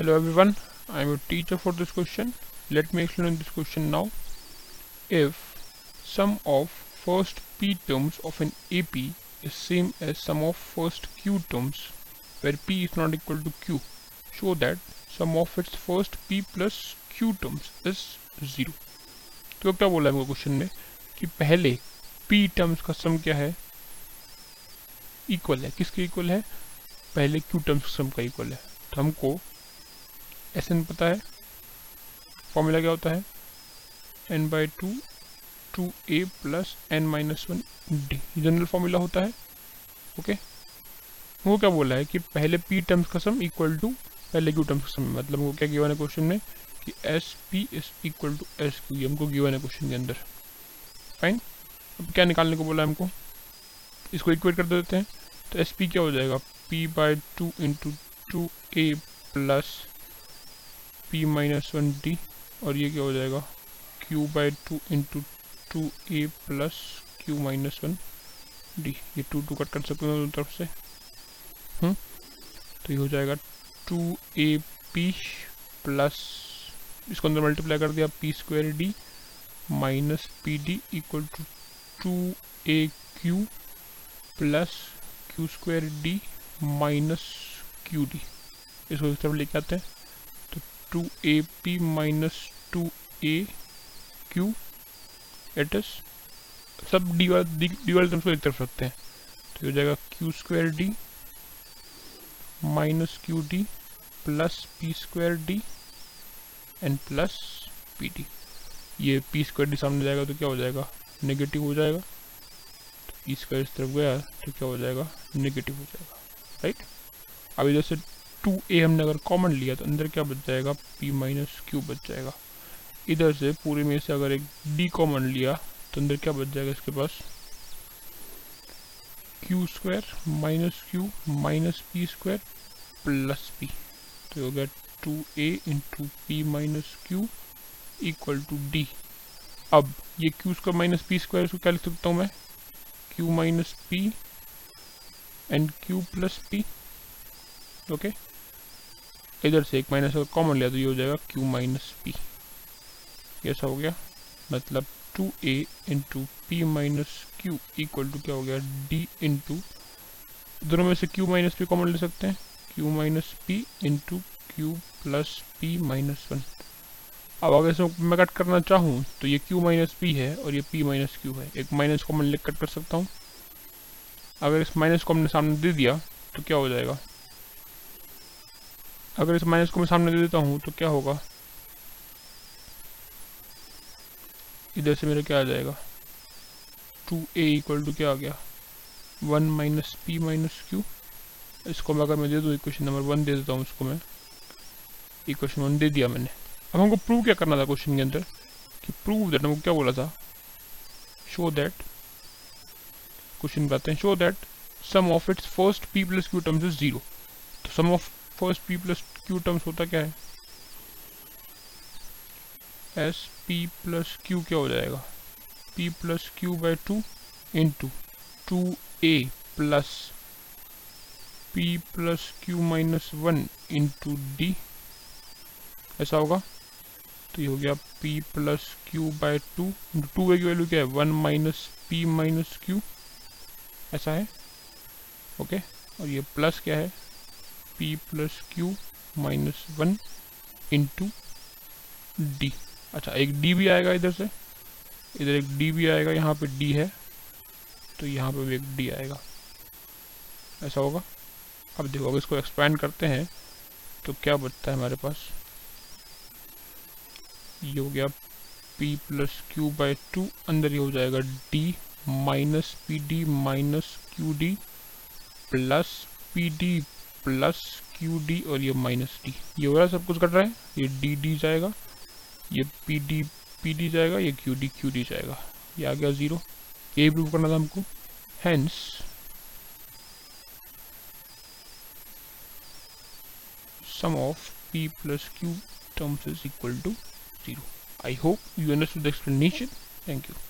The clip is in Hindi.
Hello everyone, I am your teacher for this question. Let me explain this question now. If sum of first p terms of an AP is same as sum of first q terms where p is not equal to q, show that sum of its first p plus q terms is zero. तो अब क्या बोला है क्वेश्चन में कि पहले p टर्म्स का सम क्या है इक्वल है किसके इक्वल है पहले q टर्म्स का सम का इक्वल है तो हमको एस एन पता है? फॉर्मूला क्या होता है? N by two two A plus N minus one D general formula होता है। ओके वो क्या बोला है कि पहले पी टर्म्स का सम इक्वल टू पहले क्यू टर्म्स का सम मतलब वो क्या गिवन है क्वेश्चन में? कि S P is equal to S Q हमको गिवन है क्वेश्चन के अंदर। फाइन अब क्या निकालने को बोला है हमको? इसको इक्वेट कर देते हैं। तो एस पी क्या हो जाएगा? P by two into two A plus P minus one D और ये क्या हो जाएगा? Q by two into two A plus Q minus one D ये टू टू कट कर सकते हैं दोनों तरफ़ से। हम्म? तो ये हो जाएगा टू ए पी प्लस इसको अंदर मल्टीप्लाई कर दिया P square D minus P D equal to two A Q plus Q square D minus Q D इसको इस तरफ़ लेके आते हैं। Two A P minus two A Q eight S सब डी वाले टर्म्स को एक तरफ़ रखते हैं। तो हो जाएगा Q square D minus Q D plus P square D and plus P D ये पी स्क्वायर डी सामने जाएगा तो क्या हो जाएगा? नेगेटिव हो जाएगा। तो पी स्क्वायर इस तरफ़ गया तो क्या हो जाएगा? नेगेटिव हो जाएगा। राइट अब इधर से टू ए हमने अगर कॉमन लिया तो अंदर क्या बच जाएगा? पी माइनस क्यू बच जाएगा। इधर से पूरे में से अगर एक डी कॉमन लिया तो अंदर क्या बच जाएगा इसके पास? Q square minus Q minus P square plus P तो हो गया two A into P minus Q equal to D अब ये Q square minus P square इसको क्या लिख सकता हूँ मैं? Q minus P and Q plus P okay इधर से एक माइनस अगर कॉमन लिया तो ये हो जाएगा क्यू माइनस पी ऐसा हो गया मतलब two A into P minus Q equal to क्या हो गया डी इंटू दोनों में से क्यू माइनस पी कॉमन ले सकते हैं Q minus P into Q plus P minus one अब अगर इसमें मैं कट करना चाहूँ तो ये क्यू माइनस पी है और ये पी माइनस क्यू है, एक माइनस कॉमन ले कट कर सकता हूँ। अगर इस माइनस को हमने सामने दे दिया तो क्या हो जाएगा अगर इस माइनस को मैं सामने दे देता हूँ तो क्या होगा? इधर से मेरा क्या आ जाएगा? टू ए इक्वल टू क्या आ गया? One minus P minus Q इसको मैं अगर मैं दे दूँ इक्वेशन नंबर वन दे देता हूँ इसको मैं। इक्वेशन वन दे दिया मैंने। अब हमको प्रूव क्या करना था क्वेश्चन के अंदर? कि प्रूव दैट हमको क्या बोला था? शो दैट क्वेश्चन बताते हैं। Show that sum of its first P plus Q terms is zero तो sum of first P plus Q terms होता क्या है? एस पी प्लस क्यू क्या हो जाएगा? P plus q by two into two a plus p plus q minus one into d ऐसा होगा? तो ये हो गया p plus q by two two a की वैल्यू क्या है? One minus p minus q ऐसा है? ओके और ये प्लस क्या है? P plus q minus one into d अच्छा एक डी भी आएगा इधर से। इधर एक डी भी आएगा, यहाँ पे डी है। तो यहाँ पे भी एक डी आएगा। ऐसा होगा। अब देखो अगर इसको एक्सपैंड करते हैं तो क्या बचता है हमारे पास? ये हो गया p plus q by two अंदर ये हो जाएगा d minus p d minus q d plus p d plus q d और ये माइनस डी ये हो रहा है सब कुछ कट रहा है। ये डी डी जाएगा। ये पी डी पी डी जाएगा। ये क्यू डी क्यू डी जाएगा। ये आ गया ज़ीरो ये प्रूव करना था हमको। Hence sum of p plus q terms is equal to 0. I hope you understood the explanation. Thank you.